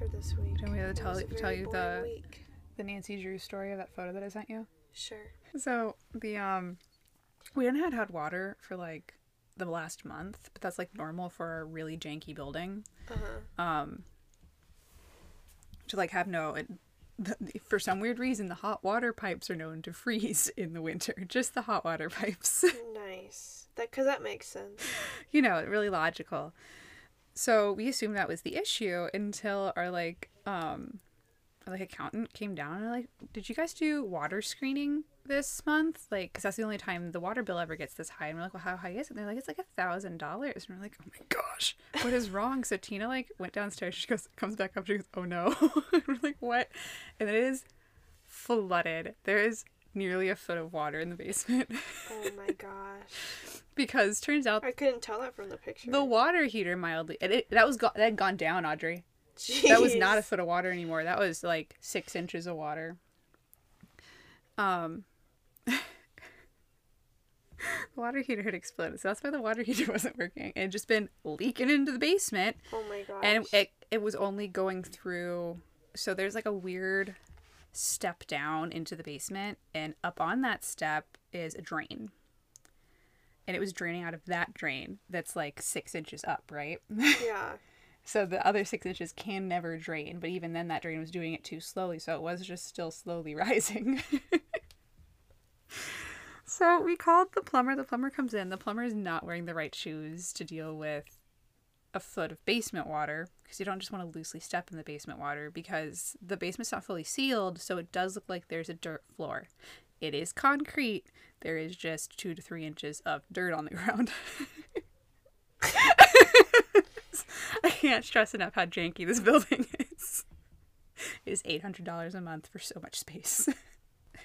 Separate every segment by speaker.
Speaker 1: winter this week.
Speaker 2: Do you want me to tell- tell you the-
Speaker 1: week.
Speaker 2: The Nancy Drew story of that photo that I sent you.
Speaker 1: Sure.
Speaker 2: So the um, we hadn't had hot water for like the last month, but that's like normal for a really janky building.
Speaker 1: Uh-huh.
Speaker 2: Um, to like have no. It, the, for some weird reason, the hot water pipes are known to freeze in the winter. Just the hot water pipes.
Speaker 1: Nice. That because that makes sense.
Speaker 2: you know, really logical. So we assumed that was the issue until our like um our, like accountant came down and like, did you guys do water screening this month? Like, because that's the only time the water bill ever gets this high. And we're like, well, how high is it? And they're like, it's like a thousand dollars. And we're like, oh my gosh, what is wrong? So Tina like went downstairs. She goes, comes back up. She goes, oh no. we're like, what? And it is flooded. There is nearly a foot of water in the basement
Speaker 1: Oh my gosh.
Speaker 2: because turns out
Speaker 1: I couldn't tell that from the picture.
Speaker 2: the water heater mildly and it, that was go- that had gone down audrey Jeez. that was not a foot of water anymore that was like six inches of water um the water heater had exploded so that's why the water heater wasn't working it had just been leaking into the basement
Speaker 1: Oh my gosh.
Speaker 2: and it, it was only going through so there's like a weird step down into the basement and up on that step is a drain. And it was draining out of that drain that's like six inches up right?
Speaker 1: Yeah.
Speaker 2: so the other six inches can never drain but even then that drain was doing it too slowly so it was just still slowly rising. So we called the plumber the plumber comes in the plumber is not wearing the right shoes to deal with a foot of basement water because you don't just want to loosely step in the basement water because the basement's not fully sealed so it does look like there's a dirt floor. It is concrete. There is just two to three inches of dirt on the ground. I can't stress enough how janky this building is. It is $800 a month for so much space.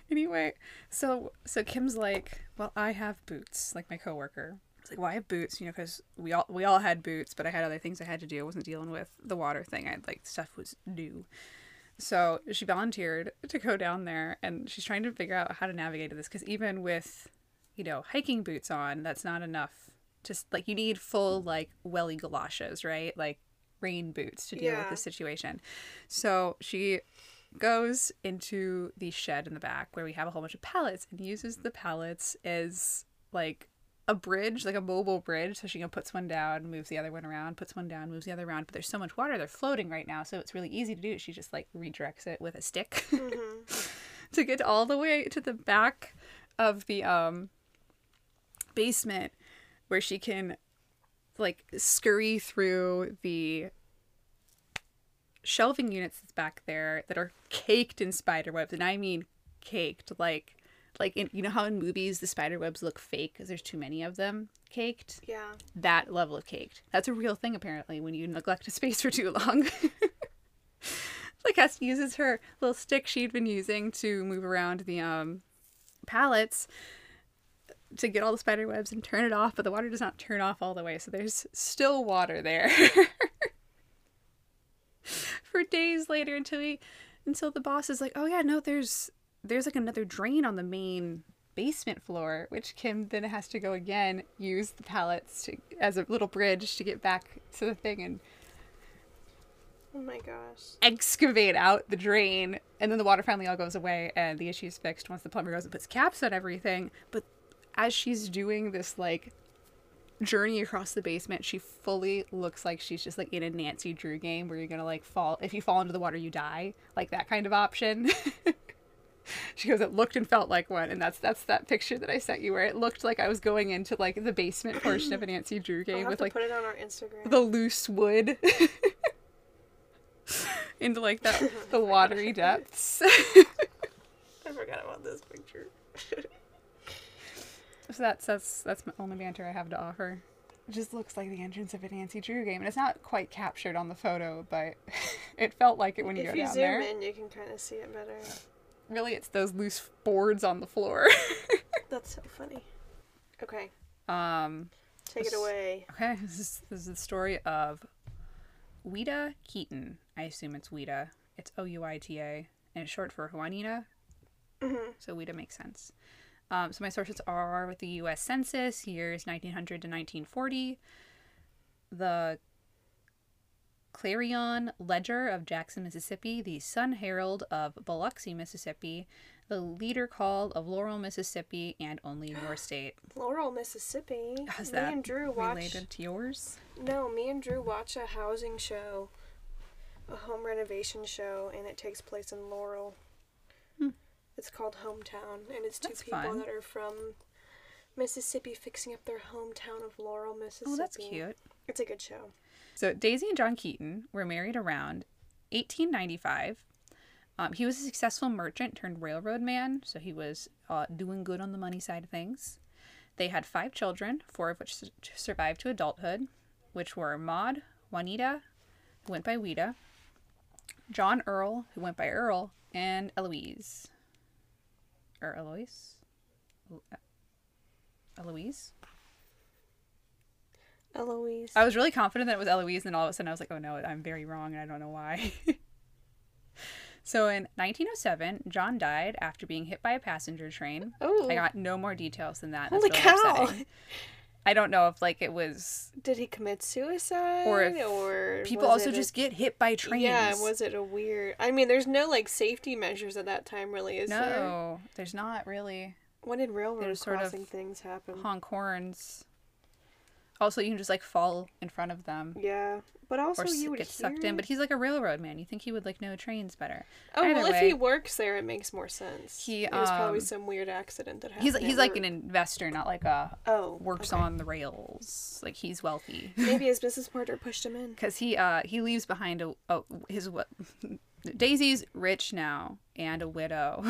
Speaker 2: Anyway so so kim's like well i have boots like my coworker like, well, I have boots, you know, because we all we all had boots, but I had other things I had to do. I wasn't dealing with the water thing. I had like stuff was new. So she volunteered to go down there, and she's trying to figure out how to navigate this because even with, you know, hiking boots on, that's not enough. Just like you need full like welly galoshes, right? Like rain boots to deal with the situation. So she goes into the shed in the back where we have a whole bunch of pallets and uses the pallets as like a bridge, like a mobile bridge. So she can puts one down, moves the other one around, puts one down, moves the other around. But there's so much water, they're floating right now, so it's really easy to do. She just like redirects it with a stick to get all the way to the back of the um basement where she can like scurry through the shelving units that's back there that are caked in spider webs and i mean caked like like in, you know how in movies the spider webs look fake because there's too many of them caked?
Speaker 1: Yeah.
Speaker 2: that level of caked. That's a real thing apparently when you neglect a space for too long. Like Hess uses her little stick she'd been using to move around the um pallets to get all the spider webs and turn it off but the water does not turn off all the way so there's still water there. For days later until we until the boss is like oh yeah no there's there's like another drain on the main basement floor which kim then has to go again use the pallets to, as a little bridge to get back to the thing and
Speaker 1: Oh my gosh.
Speaker 2: excavate out the drain. And then the water finally all goes away and the issue is fixed once the plumber goes and puts caps on everything. But as she's doing this like journey across the basement she fully looks like she's just like in a nancy drew game where you're gonna like fall if you fall into the water you die. Like that kind of option she goes it looked and felt like one and that's that's that picture that i sent you where it looked like i was going into like the basement portion of a nancy drew game with like
Speaker 1: put it on our Instagram.
Speaker 2: the loose wood into like that the watery depths.
Speaker 1: I forgot about this picture.
Speaker 2: so that's that's that's my only banter I have to offer. It just looks like the entrance of a Nancy Drew game, and it's not quite captured on the photo, but it felt like it when you
Speaker 1: if
Speaker 2: go
Speaker 1: you
Speaker 2: down
Speaker 1: zoom
Speaker 2: there.
Speaker 1: in, you can kind of see it better.
Speaker 2: Really, it's those loose boards on the floor.
Speaker 1: That's so funny. Okay,
Speaker 2: um.
Speaker 1: take it away.
Speaker 2: Okay, this is this is the story of Ouida Keeton. I assume it's Ouida. It's O U I T A, and it's short for Juanita. So Ouida makes sense. Um, so my sources are with the U.S. Census, years 1900 to 1940. The Clarion Ledger of Jackson, Mississippi, the Sun Herald of Biloxi, Mississippi, the Leader Call of Laurel, Mississippi, and Only in Your State.
Speaker 1: Laurel, Mississippi.
Speaker 2: Is
Speaker 1: me
Speaker 2: that
Speaker 1: and Drew watch.
Speaker 2: related to yours?
Speaker 1: No, me and Drew watch a housing show, a home renovation show, and it takes place in Laurel.
Speaker 2: Hmm.
Speaker 1: It's called Hometown, and it's two
Speaker 2: That's
Speaker 1: people
Speaker 2: fun.
Speaker 1: that are from Mississippi fixing up their hometown of Laurel, Mississippi.
Speaker 2: Oh, that's cute.
Speaker 1: It's a good show.
Speaker 2: So Daisy and John Keeton were married around 1895. Um, he was a successful merchant turned railroad man, so he was uh, doing good on the money side of things. They had five children, four of which su- survived to adulthood, which were Maud, Juanita, who went by Ouida, John Earl, who went by Earl, and Eloise. Or Eloise? Eloise?
Speaker 1: Eloise.
Speaker 2: I was really confident that it was Eloise, and all of a sudden I was like, oh no, I'm very wrong, and I don't know why. so in 1907, John died after being hit by a passenger train.
Speaker 1: oh,
Speaker 2: I got no more details than that. That's
Speaker 1: holy
Speaker 2: really
Speaker 1: cow!
Speaker 2: upsetting. I don't know if like it was
Speaker 1: Did he commit suicide?
Speaker 2: Or if
Speaker 1: or
Speaker 2: people also
Speaker 1: a-
Speaker 2: just get hit by trains.
Speaker 1: Yeah, was it a weird? I mean, there's no like safety measures at that time, really, is there?
Speaker 2: no, there's not really
Speaker 1: When did railroad
Speaker 2: There's sort of
Speaker 1: things happen?
Speaker 2: honk horns. Also, you can just like fall in front of them
Speaker 1: Yeah, but also
Speaker 2: or
Speaker 1: you would
Speaker 2: get sucked in. But he's like a railroad man. You think he would like know trains better?
Speaker 1: oh
Speaker 2: either
Speaker 1: well, if he works there, it makes more sense.
Speaker 2: He,
Speaker 1: it was probably
Speaker 2: um,
Speaker 1: some weird accident that happened.
Speaker 2: He's he's like an investor, not like a
Speaker 1: oh
Speaker 2: works
Speaker 1: okay.
Speaker 2: on the rails. Like he's wealthy
Speaker 1: Maybe his business partner pushed him in.
Speaker 2: because he uh he leaves behind a, a his what Daisy's rich now and a widow.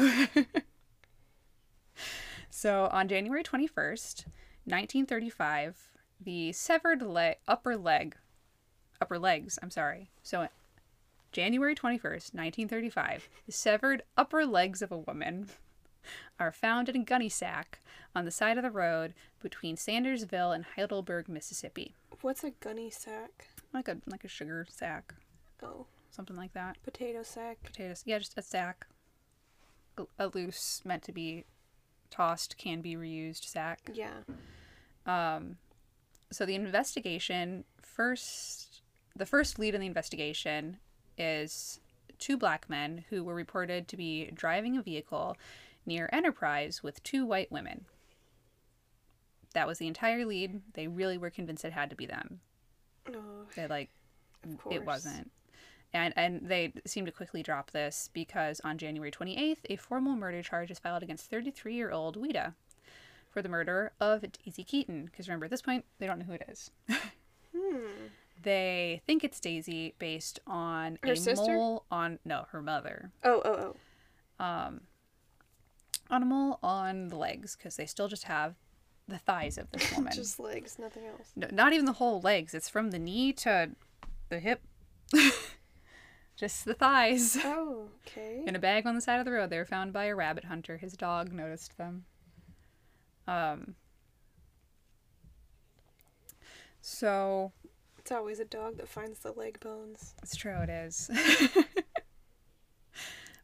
Speaker 2: so on January twenty first, nineteen thirty five, the severed leg upper leg upper legs. I'm sorry. So. January 21st, 1935, the severed upper legs of a woman are found in a gunny sack on the side of the road between Sandersville and Heidelberg, Mississippi.
Speaker 1: What's a gunny sack?
Speaker 2: Like a like a sugar sack,
Speaker 1: Oh,
Speaker 2: something like that.
Speaker 1: potato sack.
Speaker 2: Potatoes, yeah, just a sack. A, a loose, meant to be tossed, can be reused sack.
Speaker 1: Yeah.
Speaker 2: Um, so the investigation first, the first lead in the investigation is two black men who were reported to be driving a vehicle near Enterprise with two white women. That was the entire lead. They really were convinced it had to be them.
Speaker 1: Oh,
Speaker 2: They like it wasn't. And and they seem to quickly drop this because on January 28th, a formal murder charge is filed against 33-year-old Ouida for the murder of Daisy Keeton. Because remember, at this point, they don't know who it is.
Speaker 1: Hmm.
Speaker 2: They think it's Daisy based on
Speaker 1: Her
Speaker 2: a
Speaker 1: sister?
Speaker 2: mole on no, her mother.
Speaker 1: Oh, oh, oh.
Speaker 2: Um, on a mole on the legs because they still just have the thighs of this woman.
Speaker 1: Just legs, nothing else.
Speaker 2: No, not even the whole legs. It's from the knee to the hip. just the thighs.
Speaker 1: Oh, okay.
Speaker 2: In a bag on the side of the road. They were found by a rabbit hunter. His dog noticed them. Um. So
Speaker 1: It's always a dog that finds the leg bones.
Speaker 2: it's true. It is.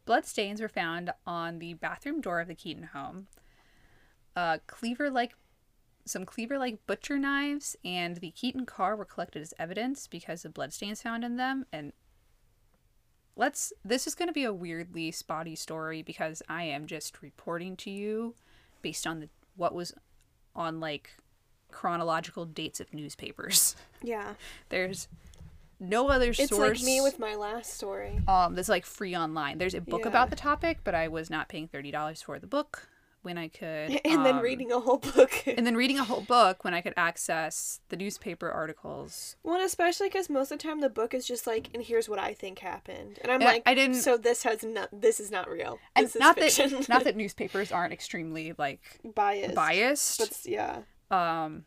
Speaker 2: Blood stains were found on the bathroom door of the Keeton home. Uh, cleaver-like, some cleaver-like butcher knives, and the Keeton car were collected as evidence because of blood stains found in them. And let's. This is going to be a weirdly spotty story because I am just reporting to you based on the what was on like chronological dates of newspapers.
Speaker 1: Yeah.
Speaker 2: There's no other
Speaker 1: It's
Speaker 2: source It's
Speaker 1: like me with my last story.
Speaker 2: um that's like free online. There's a book
Speaker 1: Yeah.
Speaker 2: about the topic, but I was not paying thirty dollars for the book when I could
Speaker 1: And then
Speaker 2: um,
Speaker 1: reading a whole book.
Speaker 2: and then reading a whole book when I could access the newspaper articles.
Speaker 1: well, especially because most of the time the book is just like, and here's what I think happened, and I'm
Speaker 2: Yeah,
Speaker 1: like,
Speaker 2: I didn't-
Speaker 1: So this has not. This is not real.
Speaker 2: And
Speaker 1: This is
Speaker 2: not
Speaker 1: fiction.
Speaker 2: that not that newspapers aren't extremely like
Speaker 1: biased.
Speaker 2: biased.
Speaker 1: But yeah.
Speaker 2: um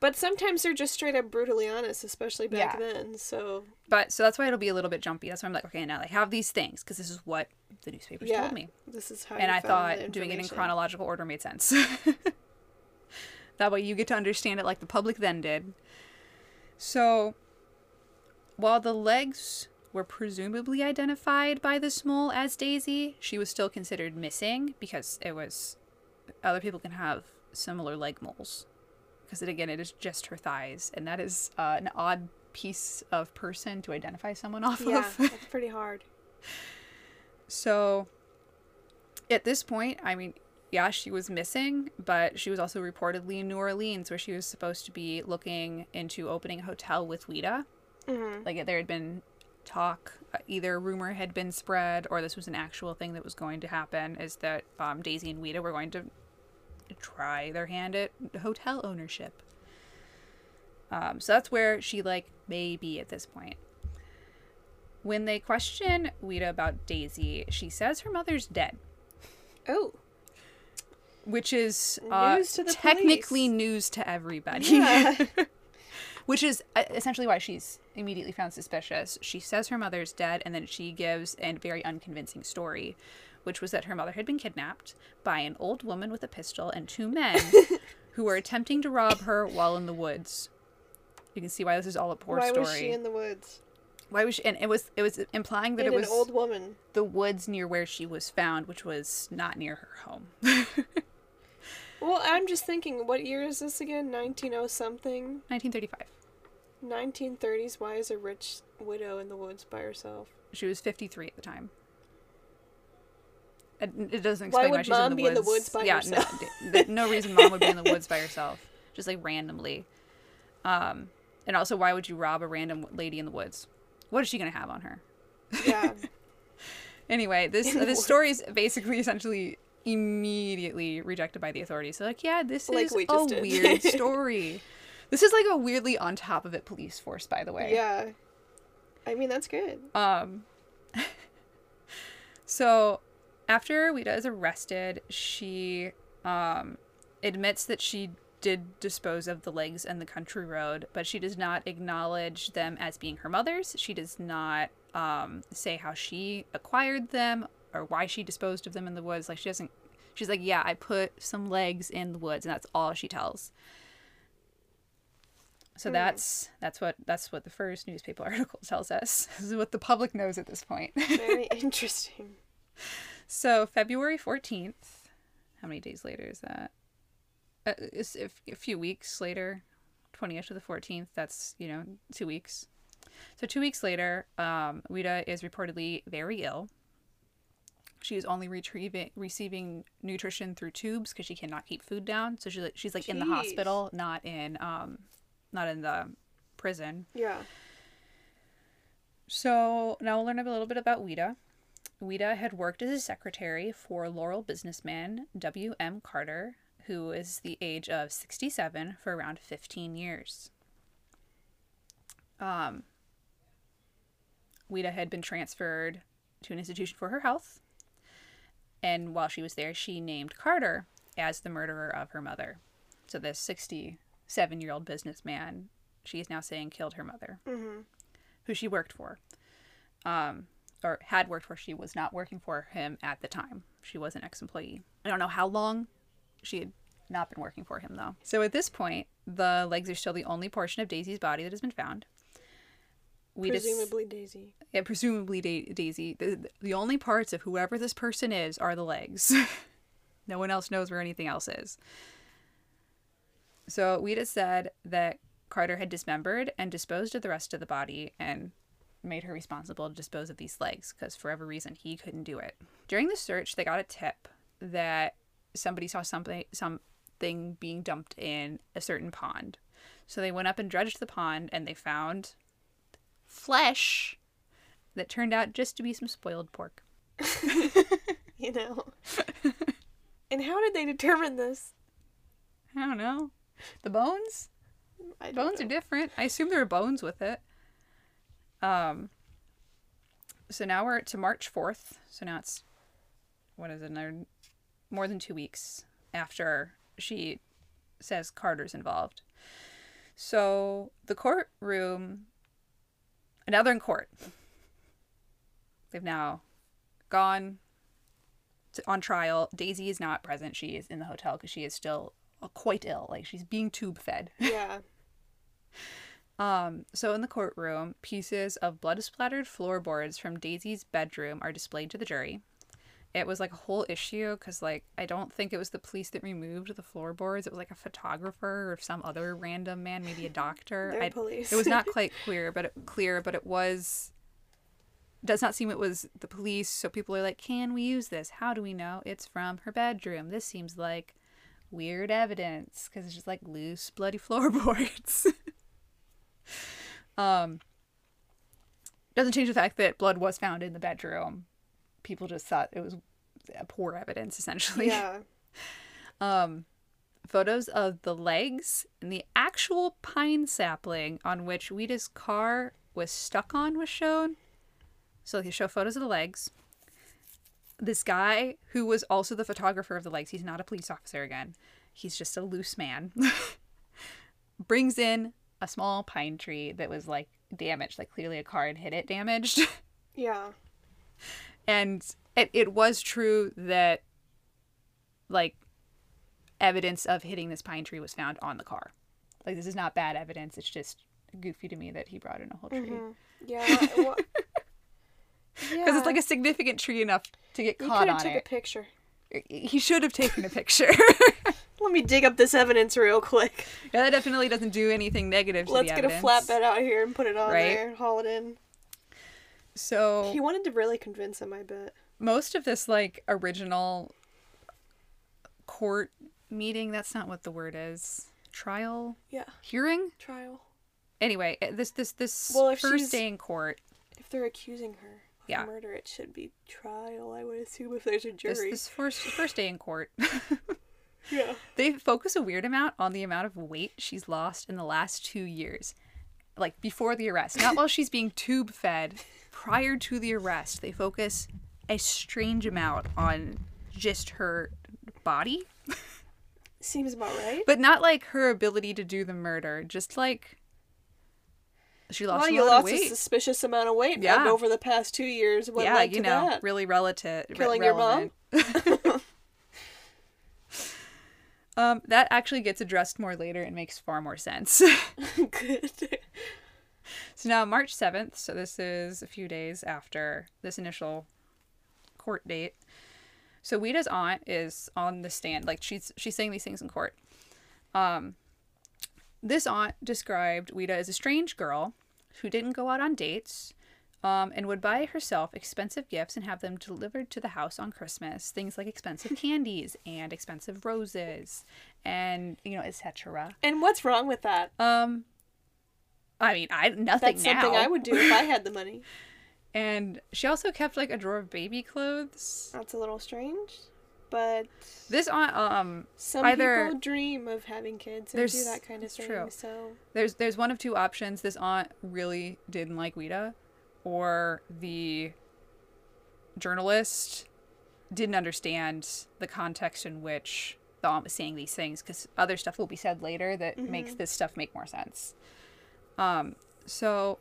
Speaker 1: But sometimes they're just straight up brutally honest, especially back
Speaker 2: Yeah.
Speaker 1: then. So
Speaker 2: but so that's why it'll be a little bit jumpy. That's why I'm like, okay, now I have these things because this is what the newspapers
Speaker 1: yeah,
Speaker 2: told me.
Speaker 1: this is how.
Speaker 2: and I thought doing it in chronological order made sense. that way you get to understand it like the public then did. So, while the legs were presumably identified by the smole as Daisy, she was still considered missing because it was other people can have similar leg moles. Because it again, it is just her thighs, and that is uh, an odd piece of person to identify someone off of.
Speaker 1: Yeah,
Speaker 2: of.
Speaker 1: it's pretty hard.
Speaker 2: So at this point, I mean, yeah, she was missing, but she was also reportedly in New Orleans where she was supposed to be looking into opening a hotel with Ouida.
Speaker 1: hmm
Speaker 2: Like there had been talk, uh, either rumor had been spread or this was an actual thing that was going to happen, is that um, Daisy and Ouida were going to try their hand at hotel ownership. Um, so that's where she like may be at this point. When they question Ouida about Daisy, she says her mother's dead,
Speaker 1: Oh,
Speaker 2: which is uh,
Speaker 1: News to the
Speaker 2: technically
Speaker 1: police.
Speaker 2: news to everybody.
Speaker 1: yeah.
Speaker 2: which is uh, essentially why she's immediately found suspicious. She says her mother's dead, and then she gives a very unconvincing story, which was that her mother had been kidnapped by an old woman with a pistol and two men who were attempting to rob her while in the woods. You can see why this is all a poor
Speaker 1: Why
Speaker 2: story.
Speaker 1: was she in the woods?
Speaker 2: Why was she? And it was it was implying that
Speaker 1: And
Speaker 2: it was
Speaker 1: an old woman.
Speaker 2: the woods near where she was found, which was not near her home.
Speaker 1: Well, I'm just thinking, what year is this again? 190 something?
Speaker 2: 1935.
Speaker 1: 1930s. Why is a rich widow in the woods by herself?
Speaker 2: She was 53 at the time. It, it doesn't explain why,
Speaker 1: would
Speaker 2: she's
Speaker 1: mom
Speaker 2: in the
Speaker 1: be in
Speaker 2: woods.
Speaker 1: the woods by
Speaker 2: yeah,
Speaker 1: herself?
Speaker 2: No, no reason mom would be in the woods by herself, just like randomly. Um, and also, why would you rob a random lady in the woods? What is she gonna have on her?
Speaker 1: Yeah.
Speaker 2: Anyway, this this story is basically essentially immediately rejected by the authorities. So like, yeah, this
Speaker 1: Like
Speaker 2: is
Speaker 1: we
Speaker 2: a
Speaker 1: did.
Speaker 2: weird story. this is like a weirdly on top of it police force, by the way.
Speaker 1: yeah. I mean, that's good.
Speaker 2: Um. so, after Ouida is arrested, she um admits that she did dispose of the legs and the country road, but she does not acknowledge them as being her mother's. She does not um say how she acquired them or why she disposed of them in the woods. Like she doesn't. She's like, yeah, I put some legs in the woods, and that's all she tells. So that's that's what that's what the first newspaper article tells us. This is what the public knows at this point.
Speaker 1: Very interesting.
Speaker 2: so February fourteenth, how many days later is that? Uh, a, few weeks later, twentieth to the fourteenth. That's you know two weeks. So two weeks later, um, Ouida is reportedly very ill. She is only retrieving receiving nutrition through tubes because she cannot keep food down. So she's like, she's like in the hospital, not in um, not in the prison.
Speaker 1: Yeah.
Speaker 2: So now we'll learn a little bit about Ouida. Ouida had worked as a secretary for Laurel businessman W.M. Carter, who is the age of 67 for around 15 years. Um, Ouida had been transferred to an institution for her health, and while she was there, she named Carter as the murderer of her mother. So this 67 year old businessman, she is now saying killed her mother
Speaker 1: Mm-hmm.
Speaker 2: who she worked for, um, or had worked for. She was not working for him at the time. She was an ex employee. I don't know how long she had not been working for him, though. So at this point, the legs are still the only portion of Daisy's body that has been found. We
Speaker 1: Presumably Daisy.
Speaker 2: yeah, presumably da- Daisy. The, the only parts of whoever this person is are the legs. no one else knows where anything else is. So Ouida said that Carter had dismembered and disposed of the rest of the body and made her responsible to dispose of these legs because for whatever reason he couldn't do it. During the search, they got a tip that somebody saw something something being dumped in a certain pond. So they went up and dredged the pond and they found flesh that turned out just to be some spoiled pork.
Speaker 1: You know. and how did they determine this?
Speaker 2: I don't know. The bones? Bones are different. I assume there were bones with it. Um so now we're to March 4th. So now it's what is it? Another more than 2 weeks after she says Carter's involved. So the courtroom now they're in court. They've now gone to, on trial. Daisy is not present. She is in the hotel because she is still uh, quite ill. Like she's being tube fed.
Speaker 1: Yeah.
Speaker 2: Um, so in the courtroom, pieces of blood splattered floorboards from Daisy's bedroom are displayed to the jury. It was like a whole issue because like I don't think it was the police that removed the floorboards. It was like a photographer or some other random man, maybe a doctor.
Speaker 1: They're
Speaker 2: I-
Speaker 1: police.
Speaker 2: It was not quite clear, but it, clear, but it was. Does not seem it was the police. So people are like, "Can we use this? How do we know it's from her bedroom? This seems like weird evidence because it's just like loose, bloody floorboards." um, doesn't change the fact that blood was found in the bedroom. People just thought it was uh, poor evidence, essentially.
Speaker 1: yeah.
Speaker 2: Um, photos of the legs and the actual pine sapling on which Ouida's car was stuck on was shown. So they show photos of the legs. This guy, who was also the photographer of the legs, he's not a police officer again. He's just a loose man. brings in a small pine tree that was like damaged, like clearly a car had hit it damaged.
Speaker 1: Yeah.
Speaker 2: And it, it was true that like evidence of hitting this pine tree was found on the car like this is not bad evidence it's just goofy to me that he brought in a whole tree mm-hmm. because
Speaker 1: Yeah. Well, yeah.
Speaker 2: it's like a significant tree enough to get
Speaker 1: You
Speaker 2: caught
Speaker 1: could have
Speaker 2: on
Speaker 1: took
Speaker 2: it
Speaker 1: a picture.
Speaker 2: he should have taken a picture
Speaker 1: Let me dig up this evidence real quick.
Speaker 2: yeah, that definitely doesn't do anything negative to
Speaker 1: Let's get a flatbed out here and put it on
Speaker 2: Right?
Speaker 1: there and haul it in.
Speaker 2: So
Speaker 1: He wanted to really convince him, I bet.
Speaker 2: most of this like original court meeting that's not what the word is trial
Speaker 1: Yeah.
Speaker 2: hearing
Speaker 1: Trial.
Speaker 2: anyway eh, this this this
Speaker 1: Well, if
Speaker 2: first
Speaker 1: she's-
Speaker 2: day in court
Speaker 1: If they're accusing her of
Speaker 2: Yeah.
Speaker 1: murder, it should be trial, I would assume, if there's a
Speaker 2: this,
Speaker 1: jury.
Speaker 2: this first first day in court
Speaker 1: Yeah.
Speaker 2: they focus a weird amount on the amount of weight she's lost in the last two years like before the arrest not while she's being tube fed prior to the arrest they focus a strange amount on just her body
Speaker 1: Seems about right.
Speaker 2: but not like her ability to do the murder just like she lost
Speaker 1: well,
Speaker 2: a
Speaker 1: you
Speaker 2: lot
Speaker 1: lost
Speaker 2: of weight
Speaker 1: a suspicious amount of weight
Speaker 2: Yeah.
Speaker 1: over the past two years. What
Speaker 2: yeah you know
Speaker 1: that?
Speaker 2: really relative re-
Speaker 1: Killing your mom?
Speaker 2: um that actually gets addressed more later and makes far more sense
Speaker 1: Good.
Speaker 2: so now march 7th so this is a few days after this initial court date so Ouida's aunt is on the stand like she's she's saying these things in court um this aunt described Ouida as a strange girl who didn't go out on dates um, and would buy herself expensive gifts and have them delivered to the house on Christmas. Things like expensive candies and expensive roses and, you know, etc.
Speaker 1: And what's wrong with that?
Speaker 2: Um, I mean, I nothing
Speaker 1: That's
Speaker 2: now.
Speaker 1: something I would do if I had the money.
Speaker 2: And she also kept like a drawer of baby clothes.
Speaker 1: That's a little strange, but
Speaker 2: This aunt, um,
Speaker 1: some
Speaker 2: Either-
Speaker 1: people dream of having kids and
Speaker 2: There's-
Speaker 1: do that kind of
Speaker 2: it's
Speaker 1: thing.
Speaker 2: true.
Speaker 1: So
Speaker 2: there's there's one of two options. This aunt really didn't like Ouida, or the journalist didn't understand the context in which the aunt was saying these things because other stuff will be said later that makes this stuff make more sense. Um, so,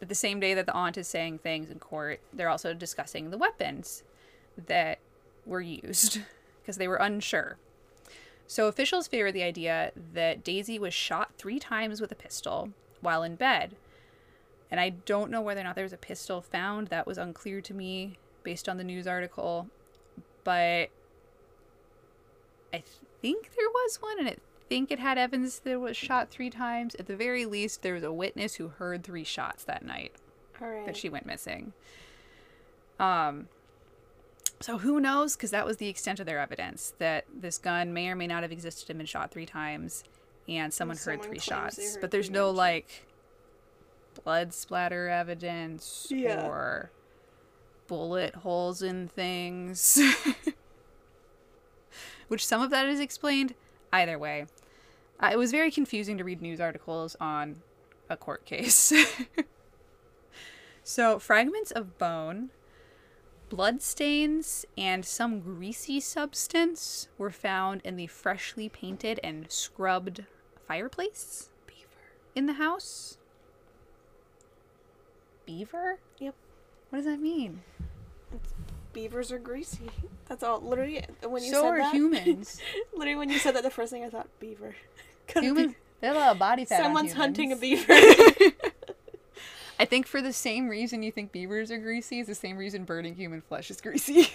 Speaker 2: the same day that the aunt is saying things in court, they're also discussing the weapons that were used because they were unsure. So officials favor the idea that Daisy was shot three times with a pistol while in bed. And I don't know whether or not there was a pistol found. That was unclear to me based on the news article. But I think there was one, and I think it had evidence that was shot three times. At the very least, there was a witness who heard three shots that night
Speaker 1: all right.
Speaker 2: that she went missing. Um, so who knows? Because that was the extent of their evidence that this gun may or may not have existed and been shot three times, and someone heard
Speaker 1: someone
Speaker 2: three shots.
Speaker 1: heard
Speaker 2: But there's no like blood splatter evidence
Speaker 1: Yeah.
Speaker 2: or bullet holes in things. Which some of that is explained. Either way, uh, it was very confusing to read news articles on a court case. so, fragments of bone, blood stains, and some greasy substance were found in the freshly painted and scrubbed fireplace
Speaker 1: Beaver.
Speaker 2: in the house. Beaver?
Speaker 1: Yep.
Speaker 2: What does that mean?
Speaker 1: Beavers are greasy. That's all. Literally, when you
Speaker 2: so
Speaker 1: said
Speaker 2: are
Speaker 1: that,
Speaker 2: humans.
Speaker 1: literally when you said that, the first thing I thought beaver. Could
Speaker 2: humans. They have a lot of body fat. on
Speaker 1: Someone's hunting a beaver.
Speaker 2: I think for the same reason you think beavers are greasy is the same reason burning human flesh is greasy.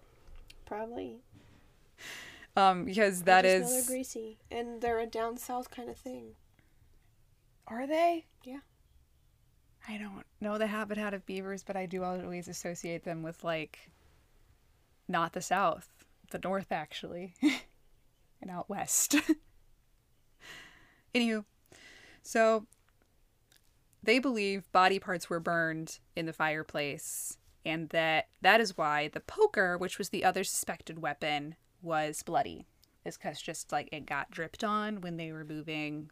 Speaker 1: Probably.
Speaker 2: Um, because
Speaker 1: I
Speaker 2: that
Speaker 1: just know they're greasy, and they're a down south kind of thing.
Speaker 2: Are they?
Speaker 1: Yeah.
Speaker 2: I don't know the habitat of beavers, but I do always associate them with like not the south, the north actually, and out west. Anywho, so they believe body parts were burned in the fireplace, and that that is why the poker, which was the other suspected weapon, was bloody. Is because just like it got dripped on when they were moving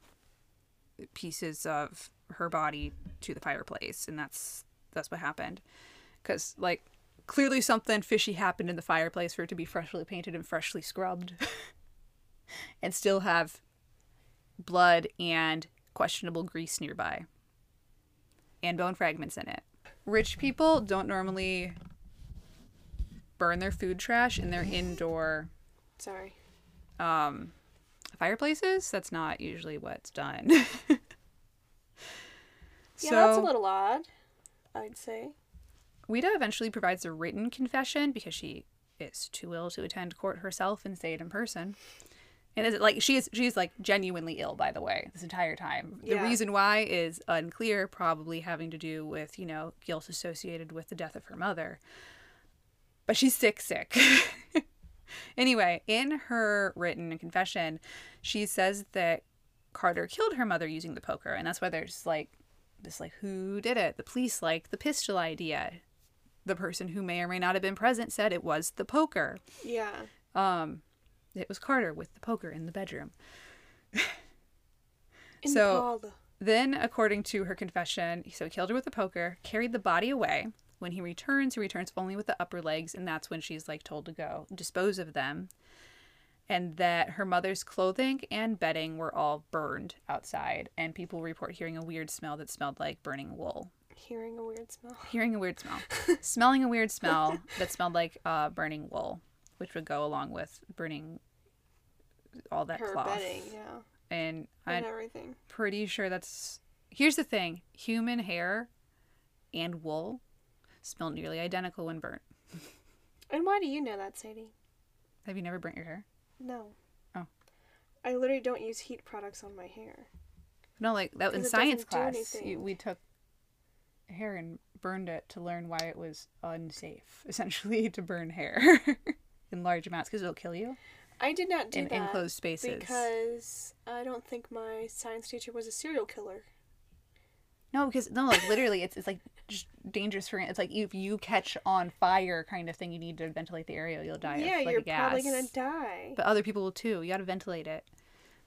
Speaker 2: pieces of her body to the fireplace and that's that's what happened because like clearly something fishy happened in the fireplace for it to be freshly painted and freshly scrubbed and still have blood and questionable grease nearby and bone fragments in it rich people don't normally burn their food trash in their indoor
Speaker 1: Sorry.
Speaker 2: um, fireplaces. That's not usually what's done.
Speaker 1: Yeah, that's a little odd. I'd say.
Speaker 2: Ouida eventually provides a written confession because she is too ill to attend court herself and say it in person. And is it like she is she's like genuinely ill by the way this entire time. The
Speaker 1: Yeah.
Speaker 2: reason why is unclear, probably having to do with, you know, guilt associated with the death of her mother. But she's sick sick. anyway, in her written confession, she says that Carter killed her mother using the poker, and that's why there's like this like who did it? The police like the pistol idea. The person who may or may not have been present said it was the poker.
Speaker 1: Yeah.
Speaker 2: Um, it was Carter with the poker in the bedroom. So-
Speaker 1: the.
Speaker 2: Then, according to her confession, so he killed her with the poker, carried the body away. When he returns, he returns only with the upper legs, and that's when she's like told to go dispose of them. And that her mother's clothing and bedding were all burned outside, and people report hearing a weird smell that smelled like burning wool.
Speaker 1: Hearing a weird smell.
Speaker 2: Hearing a weird smell, smelling a weird smell that smelled like uh, burning wool, which would go along with burning all that
Speaker 1: Her
Speaker 2: cloth.
Speaker 1: bedding, yeah.
Speaker 2: And
Speaker 1: And everything.
Speaker 2: pretty sure that's here's the thing human hair and wool smell nearly identical when burnt
Speaker 1: And why do you know that, Sadie?
Speaker 2: have you never burnt your hair
Speaker 1: No.
Speaker 2: Oh.
Speaker 1: I literally don't use heat products on my hair.
Speaker 2: no like that in science class you, we took hair and burned it to learn why it was unsafe essentially to burn hair in large amounts because it'll kill you
Speaker 1: I did not do
Speaker 2: in
Speaker 1: that
Speaker 2: enclosed spaces
Speaker 1: because I don't think my science teacher was a serial killer.
Speaker 2: no because no like literally it's, it's like just dangerous for it's like if you catch on fire kind of thing you need to ventilate the area you'll die
Speaker 1: yeah,
Speaker 2: of like
Speaker 1: you're probably gonna die.
Speaker 2: But other people will too. You gotta ventilate it.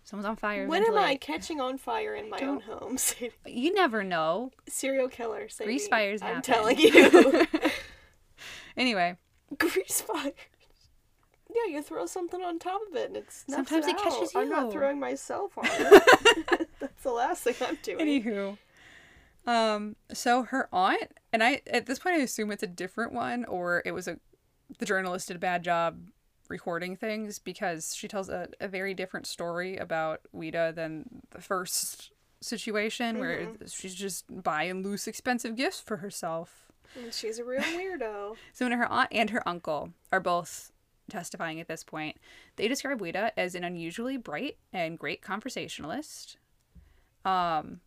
Speaker 2: Someone's on fire.
Speaker 1: when am I catching on fire in my own home? Sadie?
Speaker 2: You never know.
Speaker 1: serial killer. Sadie.
Speaker 2: Grease fires
Speaker 1: I'm telling you.
Speaker 2: Anyway,
Speaker 1: Grease fire. Yeah, you throw something on top of it and it's
Speaker 2: Sometimes it
Speaker 1: out.
Speaker 2: catches you.
Speaker 1: I'm not throwing myself on it. That's the last thing I'm doing.
Speaker 2: anywho, um, so her aunt and I at this point I assume it's a different one or it was a the journalist did a bad job recording things because she tells a, a very different story about Ouida than the first situation where she's just buying loose expensive gifts for herself.
Speaker 1: And she's a real weirdo.
Speaker 2: So when her aunt and her uncle are both testifying at this point, they describe Ouida as an unusually bright and great conversationalist. Um,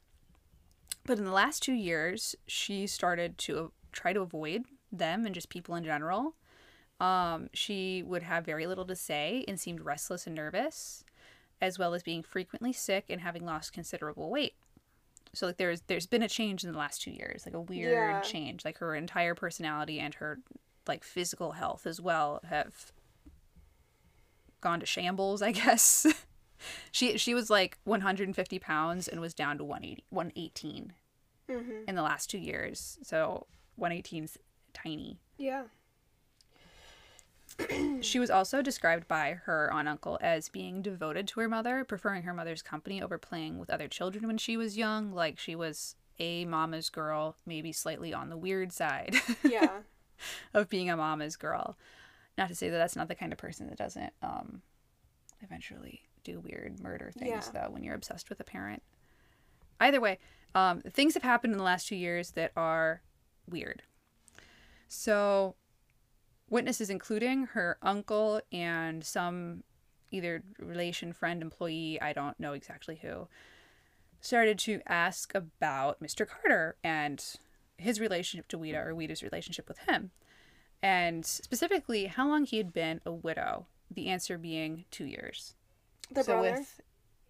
Speaker 2: but in the last two years, she started to try to avoid them and just people in general. Um, she would have very little to say and seemed restless and nervous, as well as being frequently sick and having lost considerable weight. So like there's there's been a change in the last two years, like a weird
Speaker 1: Yeah.
Speaker 2: change. Like her entire personality and her like physical health as well have gone to shambles, I guess. she she was like 150 pounds and was down to 180 118
Speaker 1: hmm
Speaker 2: in the last two years. So 118's tiny.
Speaker 1: Yeah.
Speaker 2: She was also described by her aunt uncle as being devoted to her mother, preferring her mother's company over playing with other children when she was young. Like she was a mama's girl, maybe slightly on the weird side
Speaker 1: Yeah.
Speaker 2: of being a mama's girl. Not to say that that's not the kind of person that doesn't um, eventually do weird murder things,
Speaker 1: Yeah.
Speaker 2: though, when you're obsessed with a parent. Either way, um, things have happened in the last two years that are weird. So, witnesses, including her uncle and some either relation, friend, employee, I don't know exactly who, started to ask about Mr. Carter and his relationship to Ouida or Ouida's relationship with him. And specifically, how long he had been a widow. The answer being two years.
Speaker 1: The
Speaker 2: so
Speaker 1: brother.
Speaker 2: with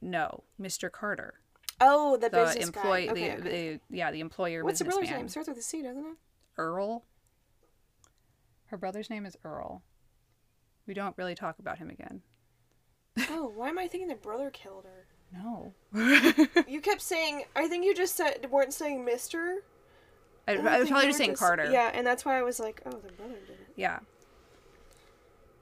Speaker 2: no, Mr. Carter,
Speaker 1: oh, the,
Speaker 2: the
Speaker 1: business
Speaker 2: employee,
Speaker 1: guy. Okay,
Speaker 2: the,
Speaker 1: okay.
Speaker 2: the yeah, the employer
Speaker 1: What's the brother's
Speaker 2: businessman.
Speaker 1: name? Starts with a C, doesn't it?
Speaker 2: Earl. Her brother's name is Earl. We don't really talk about him again.
Speaker 1: Oh, why am I thinking the brother killed her?
Speaker 2: No.
Speaker 1: You kept saying. I think you just said weren't saying Mister.
Speaker 2: I,
Speaker 1: I
Speaker 2: I was probably just saying Carter.
Speaker 1: Yeah, and that's why I was like, oh, the brother did it.
Speaker 2: Yeah.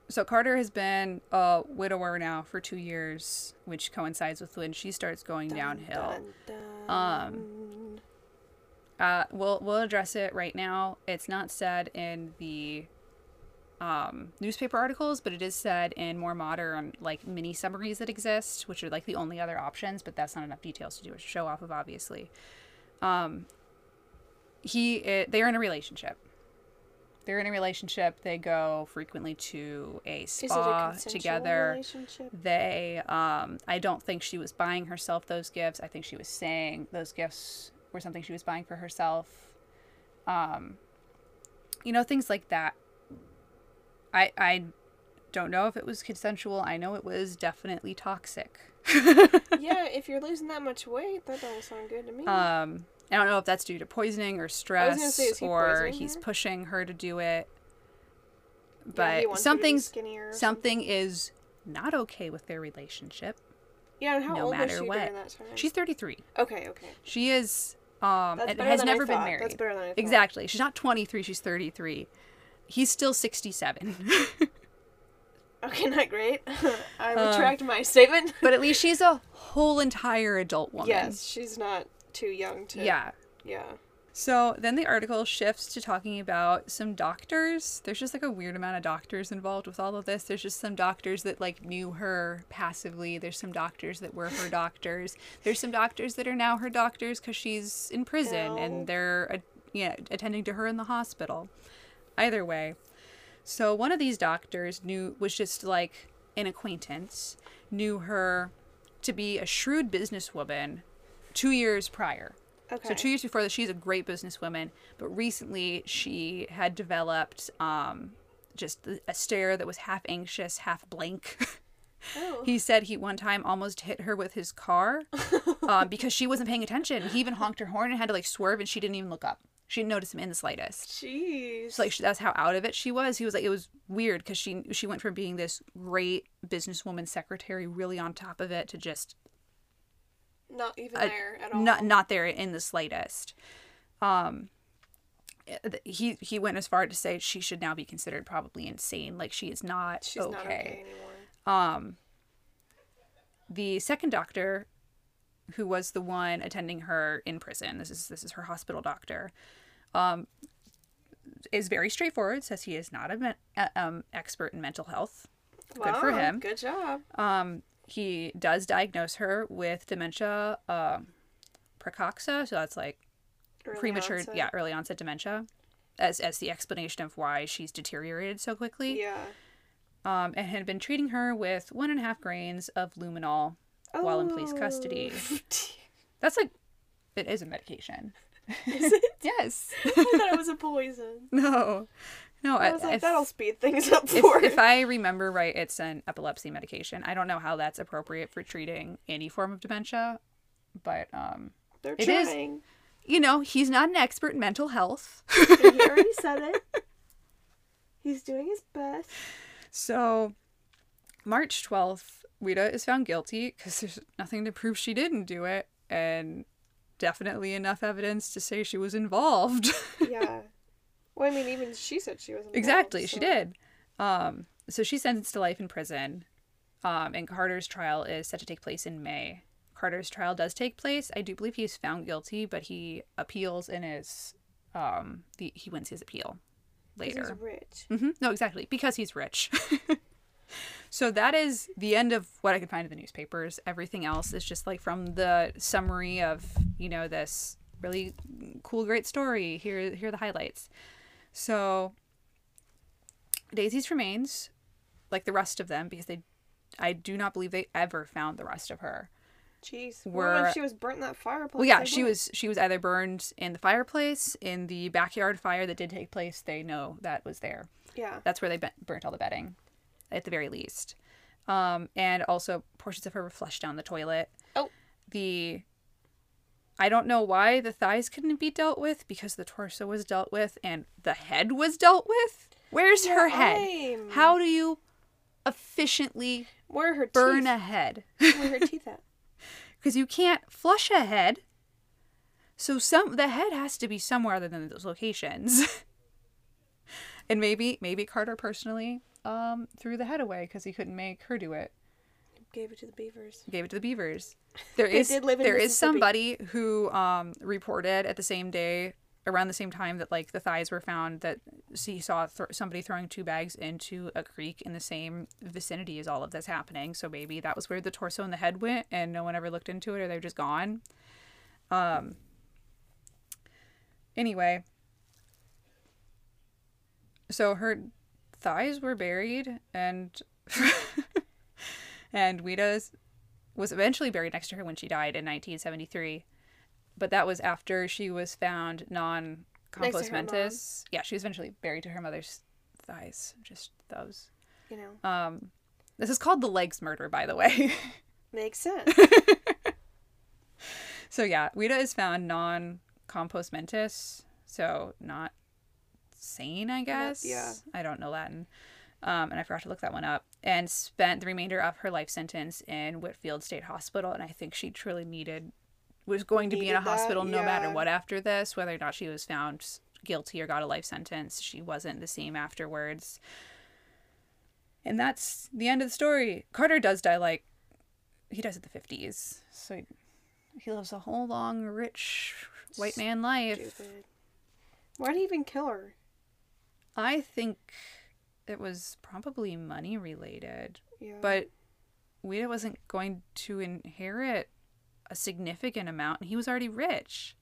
Speaker 2: So Carter has been a widower now for two years, which coincides with when she starts going downhill.
Speaker 1: Dun, dun.
Speaker 2: Um, Uh, we'll we'll address it right now. It's not said in the um, newspaper articles, but it is said in more modern like mini summaries that exist, which are like the only other options. But that's not enough details to do a show off of, obviously. Um, he it, they are in a relationship. They're in a relationship. They go frequently to a
Speaker 1: it a
Speaker 2: spa together. they um i don't think she was buying herself those gifts. I think she was saying those gifts were something she was buying for herself. Um you know things like that. I i don't know if it was consensual. I know it was definitely toxic.
Speaker 1: Yeah, if you're losing that much weight, that doesn't sound good to me.
Speaker 2: um i don't know if that's due to poisoning or stress
Speaker 1: say, he
Speaker 2: or he's
Speaker 1: her?
Speaker 2: pushing her to do it but
Speaker 1: he wants her to be
Speaker 2: something's
Speaker 1: skinnier
Speaker 2: something is not okay with their relationship
Speaker 1: Yeah, and how
Speaker 2: no
Speaker 1: old
Speaker 2: matter
Speaker 1: was she
Speaker 2: what.
Speaker 1: during that time?
Speaker 2: she's 33
Speaker 1: okay, okay.
Speaker 2: She is um
Speaker 1: That's better
Speaker 2: has
Speaker 1: than I
Speaker 2: never been
Speaker 1: thought.
Speaker 2: married.
Speaker 1: That's better than I thought.
Speaker 2: Exactly. She's not 23, she's 33. He's still 67.
Speaker 1: Okay, not great. I
Speaker 2: Um,
Speaker 1: retract my statement.
Speaker 2: but at least she's a whole entire adult woman.
Speaker 1: yes, she's not too young to.
Speaker 2: Yeah.
Speaker 1: Yeah.
Speaker 2: So then the article shifts to talking about some doctors. There's just like a weird amount of doctors involved with all of this. There's just some doctors that like knew her passively. There's some doctors that were her doctors. There's some doctors that are now her doctors because she's in prison
Speaker 1: Ew.
Speaker 2: and they're uh, yeah attending to her in the hospital. Either way, so one of these doctors knew was just like an acquaintance, knew her to be a shrewd businesswoman two years prior.
Speaker 1: Okay.
Speaker 2: So two years before that, she's a great businesswoman, but recently she had developed um, just a stare that was half anxious, half blank.
Speaker 1: Oh.
Speaker 2: he said he one time almost hit her with his car um, because she wasn't paying attention. He even honked her horn and had to like swerve, and she didn't even look up. She didn't notice him in the slightest.
Speaker 1: Jeez.
Speaker 2: So like that's how out of it she was. He was like it was weird because she she went from being this great businesswoman secretary, really on top of it, to just
Speaker 1: not even
Speaker 2: uh,
Speaker 1: there at all.
Speaker 2: not not there in the slightest. Um, he he went as far to say she should now be considered probably insane. Like she is not
Speaker 1: She's
Speaker 2: okay.
Speaker 1: not okay anymore.
Speaker 2: Um, the second doctor, who was the one attending her in prison, this is this is her hospital doctor, um, is very straightforward. Says he is not a men- uh, um, expert in mental health. Good for him.
Speaker 1: Good job.
Speaker 2: Um, he does diagnose her with dementia um, precoxa, so that's like
Speaker 1: Early
Speaker 2: premature,
Speaker 1: onset.
Speaker 2: yeah, early onset dementia, as as the explanation of why she's deteriorated so quickly.
Speaker 1: Yeah.
Speaker 2: Um, and had been treating her with one and a half grains of Luminal while in police
Speaker 1: Oh.
Speaker 2: custody. That's like, it is a medication.
Speaker 1: Is it?
Speaker 2: Yes.
Speaker 1: I thought it was a poison.
Speaker 2: no. No.
Speaker 1: I was like,
Speaker 2: if,
Speaker 1: that'll speed things up for
Speaker 2: if, if. I remember right, it's an epilepsy medication. I don't know how that's appropriate for treating any form of dementia, but um,
Speaker 1: They're
Speaker 2: it is-
Speaker 1: trying.
Speaker 2: you know, he's not an expert in mental health.
Speaker 1: He already said it. He's doing his best.
Speaker 2: So, March 12th, Rita is found guilty because there's nothing to prove she didn't do it, and definitely enough evidence to say she was involved.
Speaker 1: Yeah. Well, I mean, even she said she was involved,
Speaker 2: exactly, she did. Um, so she's sentenced to life in prison, um, and Carter's trial is set to take place in May. Carter's trial does take place. I do believe he is found guilty, but he appeals and is um, the, he wins his appeal later.
Speaker 1: He's rich.
Speaker 2: hmm No, exactly. Because he's rich. so that is the end of what I could find in the newspapers. Everything else is just like from the summary of, you know, this really cool, great story. Here, here are the highlights. So Daisy's remains, like the rest of them, because they, I do not believe they ever found the rest of her.
Speaker 1: Jeez.
Speaker 2: Were-
Speaker 1: if she was burnt in that fireplace?
Speaker 2: Well, yeah, she was she was either burned in the fireplace, in the backyard fire that did take place. They know that was there.
Speaker 1: Yeah.
Speaker 2: That's where they burnt all the bedding, at the very least. Um, and also portions of her were flushed down the toilet.
Speaker 1: Oh.
Speaker 2: The I don't know why the thighs couldn't be dealt with because the torso was dealt with and the head was dealt with. Where's her head? How do you efficiently
Speaker 1: Where her
Speaker 2: burn
Speaker 1: teeth?
Speaker 2: a head?
Speaker 1: Where are her teeth at?
Speaker 2: Because you can't flush a head. So some the head has to be somewhere other than those locations. and maybe maybe Carter personally um threw the head away because he couldn't make her do it.
Speaker 1: Gave it to the beavers.
Speaker 2: Gave it to the beavers. There
Speaker 1: They
Speaker 2: is
Speaker 1: did live in
Speaker 2: there is somebody who um reported at the same day around the same time that like the thighs were found that he saw th- somebody throwing two bags into a creek in the same vicinity as all of this happening so maybe that was where the torso and the head went and no one ever looked into it or they're just gone um anyway so her thighs were buried and and Ouida's was eventually buried next to her when she died in 1973 but that was after she was found non compos
Speaker 1: to her mom.
Speaker 2: mentis. Yeah she was eventually buried to her mother's thighs. Just those.
Speaker 1: You know.
Speaker 2: um this is called the legs murder by the way.
Speaker 1: Makes sense.
Speaker 2: so yeah Ouida is found non compos mentis. So not sane i guess.
Speaker 1: yeah.
Speaker 2: i don't know latin. Um, and I forgot to look that one up, and spent the remainder of her life sentence in Whitfield State Hospital. And I think she truly needed, was going to be in a
Speaker 1: that,
Speaker 2: hospital no matter what after this, whether or not she was found guilty or got a life sentence. She wasn't the same afterwards. And that's the end of the story. Carter does die like, he dies at the 50s. So he, he lives a whole long, rich white man life.
Speaker 1: Stupid. Why'd he even kill her?
Speaker 2: I think it was probably money related.
Speaker 1: Yeah.
Speaker 2: but Ouida wasn't going to inherit a significant amount, and he was already rich.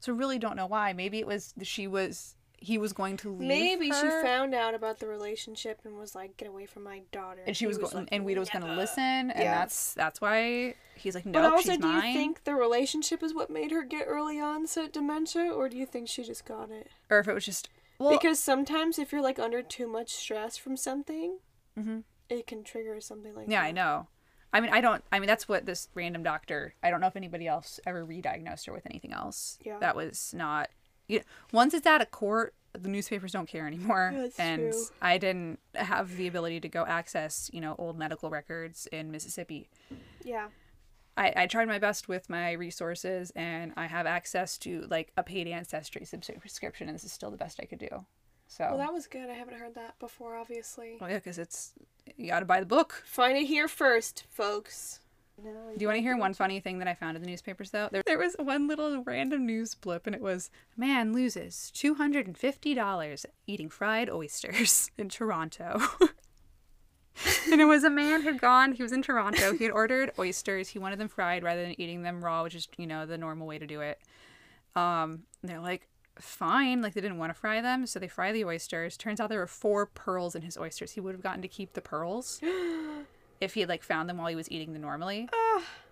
Speaker 2: So really don't know why. Maybe it was she was he was going to leave.
Speaker 1: Maybe she found out about the relationship and was like, "Get away from my daughter."
Speaker 2: and she
Speaker 1: He
Speaker 2: was, going,
Speaker 1: like,
Speaker 2: and Ouida was going to listen, and
Speaker 1: Yeah.
Speaker 2: that's that's why he's like, no.
Speaker 1: But also,
Speaker 2: she's
Speaker 1: do
Speaker 2: mine.
Speaker 1: you think the relationship is what made her get early onset dementia, or do you think she just got it?
Speaker 2: or if it was just well,
Speaker 1: because sometimes if you're like under too much stress from something,
Speaker 2: Mhm.
Speaker 1: it can trigger something like that.
Speaker 2: yeah,
Speaker 1: that.
Speaker 2: I know. I mean, I don't. I mean, that's what this random doctor. I don't know if anybody else ever re-diagnosed her with anything else.
Speaker 1: Yeah.
Speaker 2: That was not. You know, once it's out of court, the newspapers don't care anymore.
Speaker 1: That's
Speaker 2: and
Speaker 1: true.
Speaker 2: I didn't have the ability to go access, you know, old medical records in Mississippi.
Speaker 1: Yeah.
Speaker 2: I, I tried my best with my resources, and I have access to like a paid ancestry subscription, and this is still the best I could do. So,
Speaker 1: Well, that was good. I haven't heard that before, obviously.
Speaker 2: well, yeah, because it's you got to buy the book.
Speaker 1: Find it here first, folks. No,
Speaker 2: Do you want to hear one funny thing that I found in the newspapers though? There, there was one little random news blip and it was man loses $250 eating fried oysters in Toronto. and it was a man who'd gone, he was in Toronto, he had ordered oysters, he wanted them fried rather than eating them raw, which is, you know, the normal way to do it. Um, and they're like, fine, like they didn't want to fry them, so they fry the oysters. Turns out there were four pearls in his oysters. He would have gotten to keep the pearls if he had like found them while he was eating them normally.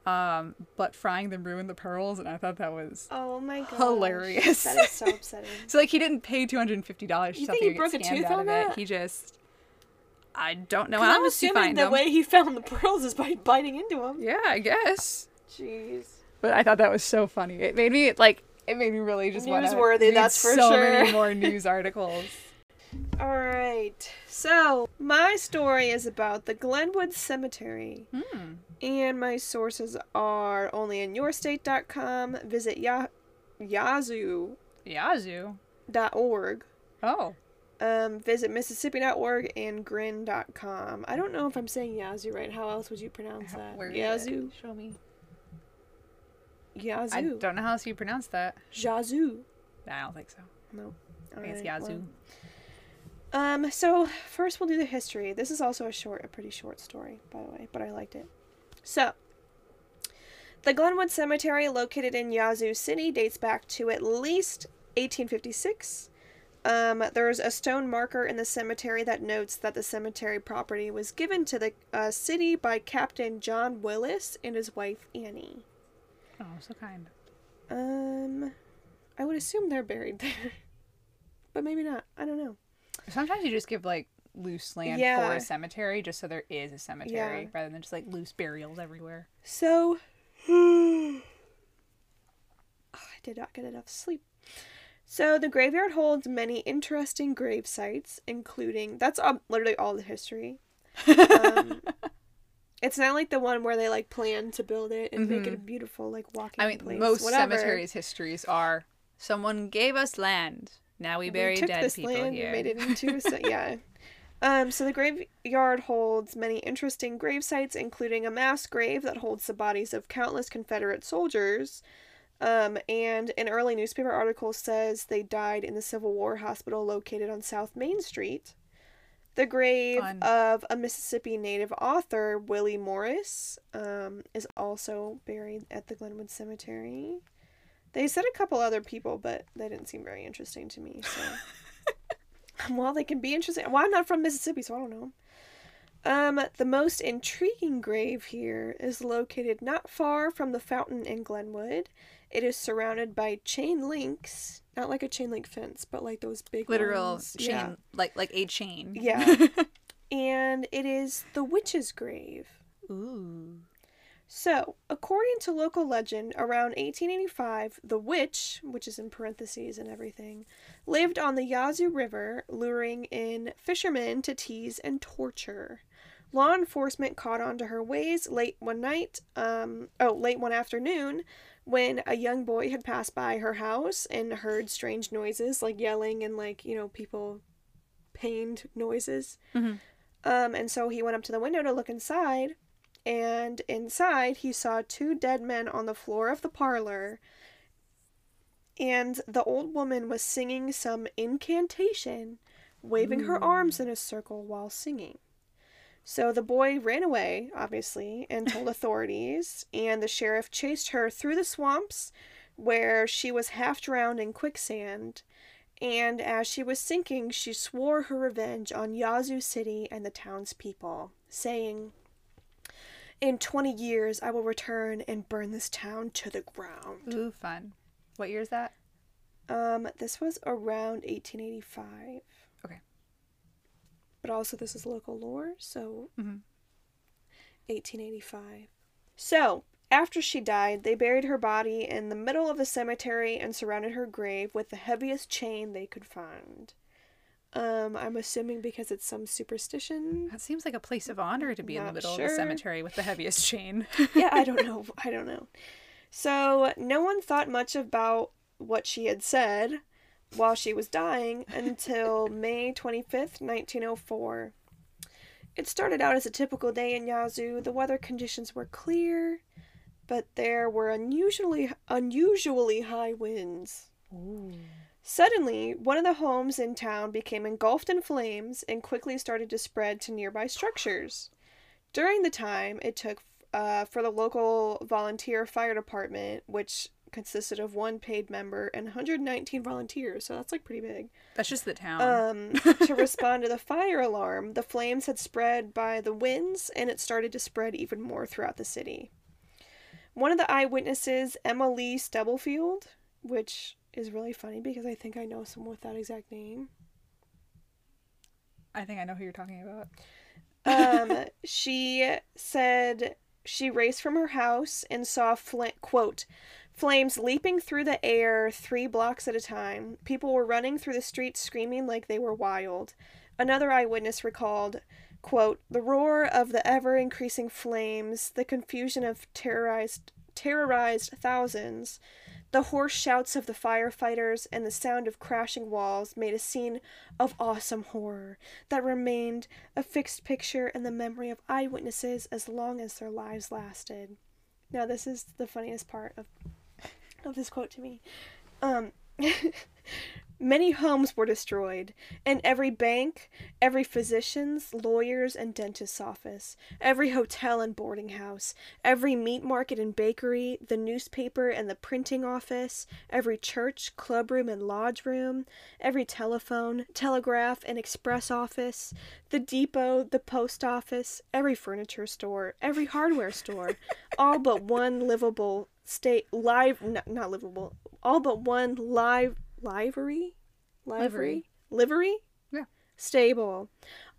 Speaker 2: Um, but frying them ruined the pearls, and I thought that was
Speaker 1: Oh my god.
Speaker 2: Hilarious.
Speaker 1: That is so upsetting.
Speaker 2: so. Like he didn't pay two hundred and fifty dollars for
Speaker 1: You think he broke a tooth on that?
Speaker 2: it. He just, I don't know how
Speaker 1: I'm
Speaker 2: to
Speaker 1: assuming
Speaker 2: find
Speaker 1: the
Speaker 2: them.
Speaker 1: way he found the pearls is by biting into them.
Speaker 2: Yeah, I guess.
Speaker 1: Jeez.
Speaker 2: But I thought that was so funny. It made me like it made me really just want to
Speaker 1: Newsworthy, that's for
Speaker 2: so
Speaker 1: sure.
Speaker 2: many more news articles.
Speaker 1: All right. So, my story is about the Glenwood Cemetery.
Speaker 2: Hmm.
Speaker 1: And my sources are onlyinyourstate.com, visit ya- yazoo.org,
Speaker 2: Yazoo. Oh.
Speaker 1: Um, visit mississippi.org, and grin.com. I don't know if I'm saying yazoo right. How else would you pronounce that?
Speaker 2: Where-
Speaker 1: Yazoo.
Speaker 2: Show me.
Speaker 1: Yazoo.
Speaker 2: I don't know how else you pronounce that.
Speaker 1: Yazoo.
Speaker 2: I don't think so.
Speaker 1: No.
Speaker 2: I think it's Yazoo.
Speaker 1: well. Um, so first we'll do the history. This is also a short, a pretty short story, by the way, but I liked it. So, the Glenwood Cemetery, located in Yazoo City, dates back to at least 1856. Um, there's a stone marker in the cemetery that notes that the cemetery property was given to the uh, city by Captain John Willis and his wife Annie.
Speaker 2: Oh, so kind.
Speaker 1: Um, I would assume they're buried there, but maybe not. I don't know.
Speaker 2: Sometimes you just give like loose land for a cemetery just so there is a cemetery
Speaker 1: Yeah.
Speaker 2: rather than just like loose burials everywhere.
Speaker 1: So, I did not get enough sleep. So the graveyard holds many interesting grave sites, including that's um, literally all the history. Um, it's not like the one where they like plan to build it and make it a beautiful like walking
Speaker 2: I mean,
Speaker 1: place.
Speaker 2: most
Speaker 1: whatever.
Speaker 2: cemeteries' histories are someone gave us land. Now we bury
Speaker 1: we took
Speaker 2: dead
Speaker 1: this
Speaker 2: people
Speaker 1: land
Speaker 2: here.
Speaker 1: made it into a si- yeah. Um, so the graveyard holds many interesting grave sites, including a mass grave that holds the bodies of countless Confederate soldiers. Um, and an early newspaper article says they died in the Civil War hospital located on South Main Street. The grave
Speaker 2: Fun.
Speaker 1: of a Mississippi native author, Willie Morris, um, is also buried at the Glenwood Cemetery. They said a couple other people, but they didn't seem very interesting to me. So, well, they can be interesting. Well, I'm not from Mississippi, so I don't know. Um, the most intriguing grave here is located not far from the fountain in Glenwood. It is surrounded by chain links, not like a chain link fence, but like those big
Speaker 2: Literal
Speaker 1: ones.
Speaker 2: chain,
Speaker 1: Yeah.
Speaker 2: like like a chain.
Speaker 1: Yeah. and it is the witch's grave.
Speaker 2: Ooh.
Speaker 1: So, according to local legend, around 1885, the witch, which is in parentheses and everything, lived on the Yazoo River, luring in fishermen to tease and torture. Law enforcement caught on to her ways late one night, um, oh, late one afternoon, when a young boy had passed by her house and heard strange noises, like yelling and like, you know, people pained noises.
Speaker 2: Mhm.
Speaker 1: Um, and so he went up to the window to look inside, and inside he saw two dead men on the floor of the parlor. And the old woman was singing some incantation, waving her arms in a circle while singing. So the boy ran away, obviously, and told authorities, and the sheriff chased her through the swamps where she was half drowned in quicksand. And as she was sinking, she swore her revenge on Yazoo City and the townspeople, saying, In 20 years, I will return and burn this town to the ground.
Speaker 2: Ooh, fun. What year is that?
Speaker 1: Um, this was around 1885. But also, this is local lore, so
Speaker 2: Mhm.
Speaker 1: 1885. So, after she died, they buried her body in the middle of the cemetery and surrounded her grave with the heaviest chain they could find. Um, I'm assuming because it's some superstition.
Speaker 2: That seems like a place of honor to be in the
Speaker 1: Not
Speaker 2: middle of
Speaker 1: sure.
Speaker 2: the cemetery with the heaviest chain.
Speaker 1: yeah, I don't know. I don't know. So, no one thought much about what she had said while she was dying until May 25th, 1904. It started out as a typical day in Yazoo. The weather conditions were clear, but there were unusually unusually high winds.
Speaker 2: Ooh.
Speaker 1: Suddenly, one of the homes in town became engulfed in flames and quickly started to spread to nearby structures. During the time it took uh, for the local volunteer fire department, which consisted of one paid member and 119 volunteers, so that's like pretty big,
Speaker 2: That's just the town.
Speaker 1: um, to respond to the fire alarm, the flames had spread by the winds and it started to spread even more throughout the city. One of the eyewitnesses, Emma Lee Stubblefield, which is really funny because I think I know someone with that exact name.
Speaker 2: I think I know who you're talking about.
Speaker 1: Um, she said she raced from her house and saw fl- quote flames leaping through the air three blocks at a time. People were running through the streets screaming like they were wild. Another eyewitness recalled, quote, the roar of the ever increasing flames, the confusion of terrorized terrorized thousands, the hoarse shouts of the firefighters and the sound of crashing walls made a scene of awesome horror that remained a fixed picture in the memory of eyewitnesses as long as their lives lasted. Now this is the funniest part of of this quote to me. Um Many homes were destroyed, and every bank, every physician's, lawyer's, and dentist's office, every hotel and boarding house, every meat market and bakery, the newspaper and the printing office, every church, clubroom, and lodge room, every telephone, telegraph, and express office, the depot, the post office, every furniture store, every hardware store, all but one livable state live n- not livable all but one live livery livery livery
Speaker 2: Yeah.
Speaker 1: stable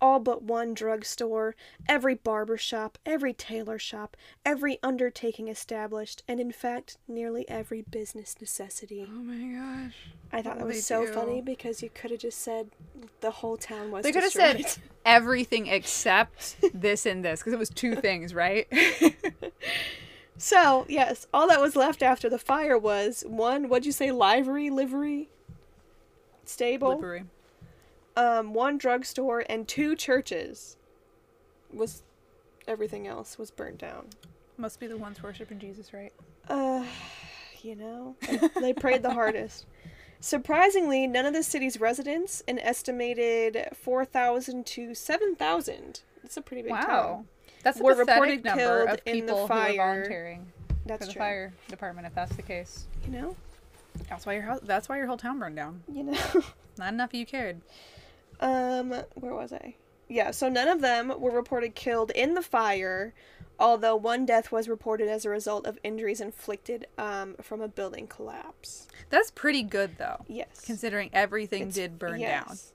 Speaker 1: all but one drugstore every barber shop every tailor shop every undertaking established and in fact nearly every business necessity
Speaker 2: Oh my gosh.
Speaker 1: i thought that was so
Speaker 2: do?
Speaker 1: funny because you could have just said the whole town was
Speaker 2: They could have said everything except this and this because it was two things, right?
Speaker 1: So, yes, all that was left after the fire was one, what'd you say, livery, livery? Stable?
Speaker 2: Livery.
Speaker 1: Um, one drugstore and two churches. Was everything else was burnt down.
Speaker 2: Must be the ones worshiping Jesus, right?
Speaker 1: Uh, you know, they- prayed the hardest. Surprisingly, none of the city's residents, an estimated 4,000 to 7,000, it's a pretty big
Speaker 2: wow.
Speaker 1: town,
Speaker 2: That's
Speaker 1: Were reported
Speaker 2: number
Speaker 1: killed
Speaker 2: of
Speaker 1: in the fire.
Speaker 2: are volunteering
Speaker 1: that's
Speaker 2: for the
Speaker 1: true.
Speaker 2: fire department. If that's the case,
Speaker 1: You know,
Speaker 2: that's why your house, that's why your whole town burned down.
Speaker 1: you know.
Speaker 2: Not enough of you cared.
Speaker 1: Um, where was I? Yeah, so none of them were reported killed in the fire, although one death was reported as a result of injuries inflicted um, from a building collapse.
Speaker 2: That's pretty good though,
Speaker 1: Yes.
Speaker 2: considering everything did burn
Speaker 1: yes.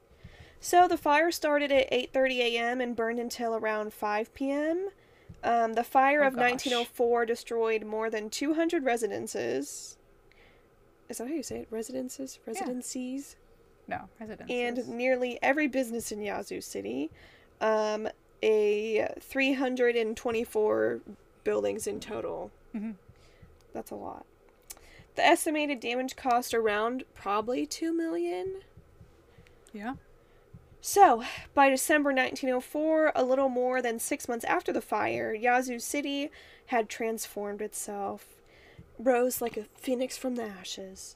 Speaker 1: So the fire started at 8:30 a.m. and burned until around 5 p.m. Um, the fire
Speaker 2: Oh,
Speaker 1: of
Speaker 2: gosh.
Speaker 1: 1904 destroyed more than 200 residences. Is that how you say it? Residences, residencies,
Speaker 2: No, residences.
Speaker 1: and nearly every business in Yazoo City. Um, a 324 buildings in total.
Speaker 2: Mhm.
Speaker 1: That's a lot. The estimated damage cost around probably 2 million.
Speaker 2: yeah.
Speaker 1: So, by December 1904, a little more than six months after the fire, Yazoo City had transformed itself, rose like a phoenix from the ashes.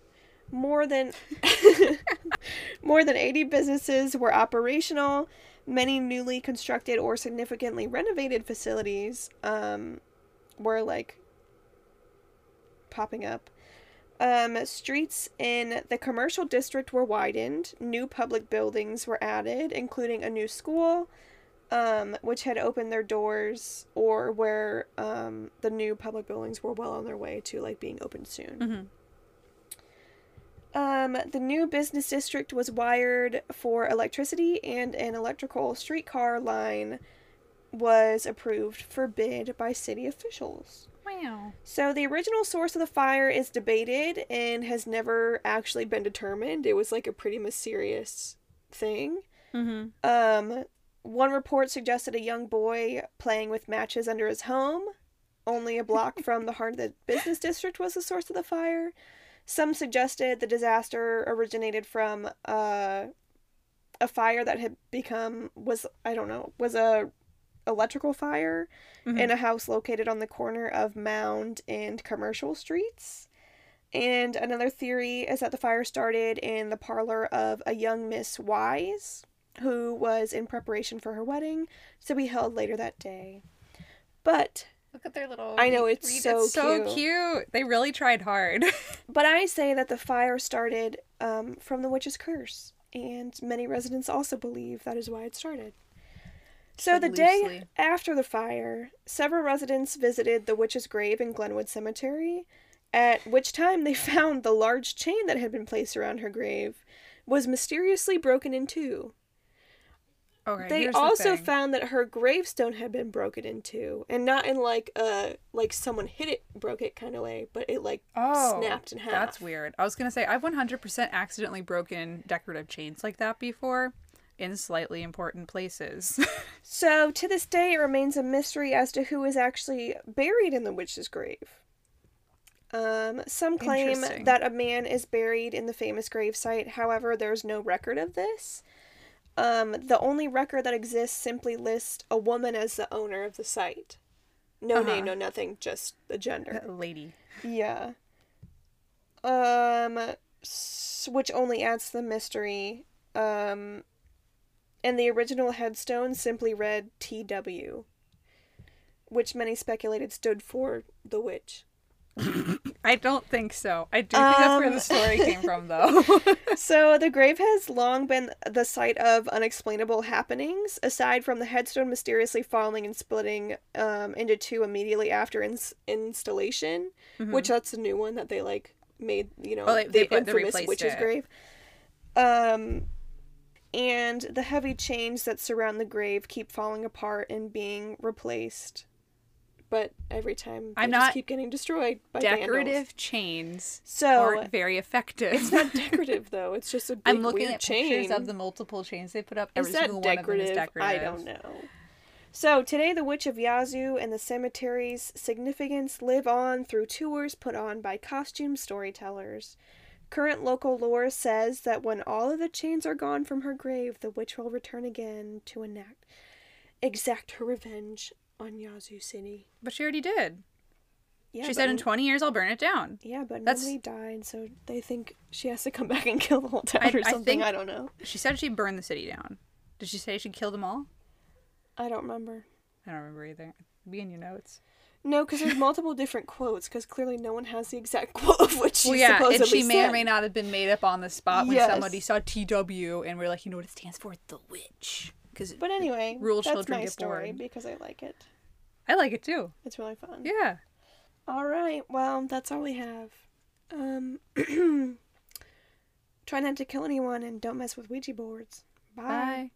Speaker 1: More than more than 80 businesses were operational. Many newly constructed or significantly renovated facilities um, were like popping up. Um, streets in the commercial district were widened. New public buildings were added, including a new school, um, which had opened their doors, or where um, the new public buildings were well on their way to like being opened soon.
Speaker 2: hmm
Speaker 1: Um, the new business district was wired for electricity, and an electrical streetcar line was approved for bid by city officials.
Speaker 2: Wow.
Speaker 1: So the original source of the fire is debated and has never actually been determined. It was like a pretty mysterious thing.
Speaker 2: Mm-hmm.
Speaker 1: Um, one report suggested a young boy playing with matches under his home, only a block from the heart of the business district was the source of the fire. Some suggested the disaster originated from uh, a fire that had become was I don't know was a electrical fire
Speaker 2: Mhm.
Speaker 1: in a house located on the corner of Mound and Commercial Streets. And another theory is that the fire started in the parlor of a young Miss Wise, who was in preparation for her wedding to be held later that day. But
Speaker 2: Look at their little.
Speaker 1: I know, it's
Speaker 2: read-
Speaker 1: so
Speaker 2: so
Speaker 1: cute.
Speaker 2: cute. They really tried hard.
Speaker 1: but I say that the fire started um, from the witch's curse, and many residents also believe that is why it started. So the day after the fire, several residents visited the witch's grave in Glenwood Cemetery, at which time they found the large chain that had been placed around her grave was mysteriously broken in two.
Speaker 2: okay.
Speaker 1: They
Speaker 2: here's the
Speaker 1: also
Speaker 2: thing.
Speaker 1: found that her gravestone had been broken in two, and not in like a like someone hit it, broke it kind of way, but it like
Speaker 2: Oh,
Speaker 1: snapped in half.
Speaker 2: That's weird. I was gonna say I've 100% accidentally broken decorative chains like that before, in slightly important places.
Speaker 1: So to this day, it remains a mystery as to who is actually buried in the witch's grave. Um, some claim that a man is buried in the famous gravesite. However, there's no record of this. Um, the only record that exists simply lists a woman as the owner of the site. No
Speaker 2: Uh-huh.
Speaker 1: name, no nothing, just the gender.
Speaker 2: Lady.
Speaker 1: Yeah. Um which only adds to the mystery. Um, and the original headstone simply read TW, which many speculated stood for the witch.
Speaker 2: I don't think so. I do think that's where
Speaker 1: Um.
Speaker 2: the story came from, though.
Speaker 1: So the grave has long been the site of unexplainable happenings, aside from the headstone mysteriously falling and splitting um, into two immediately after ins- installation, which that's a new one that they like made. You know,
Speaker 2: Mm-hmm. Oh, they-
Speaker 1: the
Speaker 2: they put- they
Speaker 1: infamous witch's
Speaker 2: it.
Speaker 1: grave. Um, and the heavy chains that surround the grave keep falling apart and being replaced. But every time they
Speaker 2: I'm
Speaker 1: just
Speaker 2: not
Speaker 1: keep getting destroyed by vandals.
Speaker 2: Decorative chains
Speaker 1: So
Speaker 2: aren't very effective.
Speaker 1: it's not decorative though. It's just a big
Speaker 2: I'm looking
Speaker 1: weird
Speaker 2: at
Speaker 1: chain.
Speaker 2: pictures of the multiple chains they put up. Every
Speaker 1: Is that
Speaker 2: single one of them is
Speaker 1: decorative?
Speaker 2: decorative.
Speaker 1: I don't know. So today, the Witch of Yazoo and the cemetery's significance live on through tours put on by costume storytellers. Current local lore says that when all of the chains are gone from her grave, the witch will return again to enact exact her revenge on Yazoo City.
Speaker 2: But she already did.
Speaker 1: Yeah,
Speaker 2: she said in 20 years I'll burn it down.
Speaker 1: yeah, but
Speaker 2: That's-
Speaker 1: nobody died, so they think she has to come back and kill the whole town
Speaker 2: I-
Speaker 1: or something.
Speaker 2: think-
Speaker 1: I don't know.
Speaker 2: She said she'd burn the city down. Did she say she'd kill them all?
Speaker 1: I don't remember.
Speaker 2: I don't remember either. Be in your notes.
Speaker 1: No, because there's multiple different quotes. Because clearly no one has the exact quote of what she
Speaker 2: well, yeah,
Speaker 1: supposedly
Speaker 2: and she may or may not have been made up on the spot when
Speaker 1: Yes.
Speaker 2: somebody saw TW and we're like, you know what it stands for? The witch. Because
Speaker 1: But anyway,
Speaker 2: Rural
Speaker 1: that's
Speaker 2: children
Speaker 1: my
Speaker 2: get
Speaker 1: story
Speaker 2: bored.
Speaker 1: because I like it.
Speaker 2: I like it too.
Speaker 1: It's really fun.
Speaker 2: Yeah.
Speaker 1: All right. Well, that's all we have. Um, try not to kill anyone and don't mess with Ouija boards. Bye.
Speaker 2: Bye.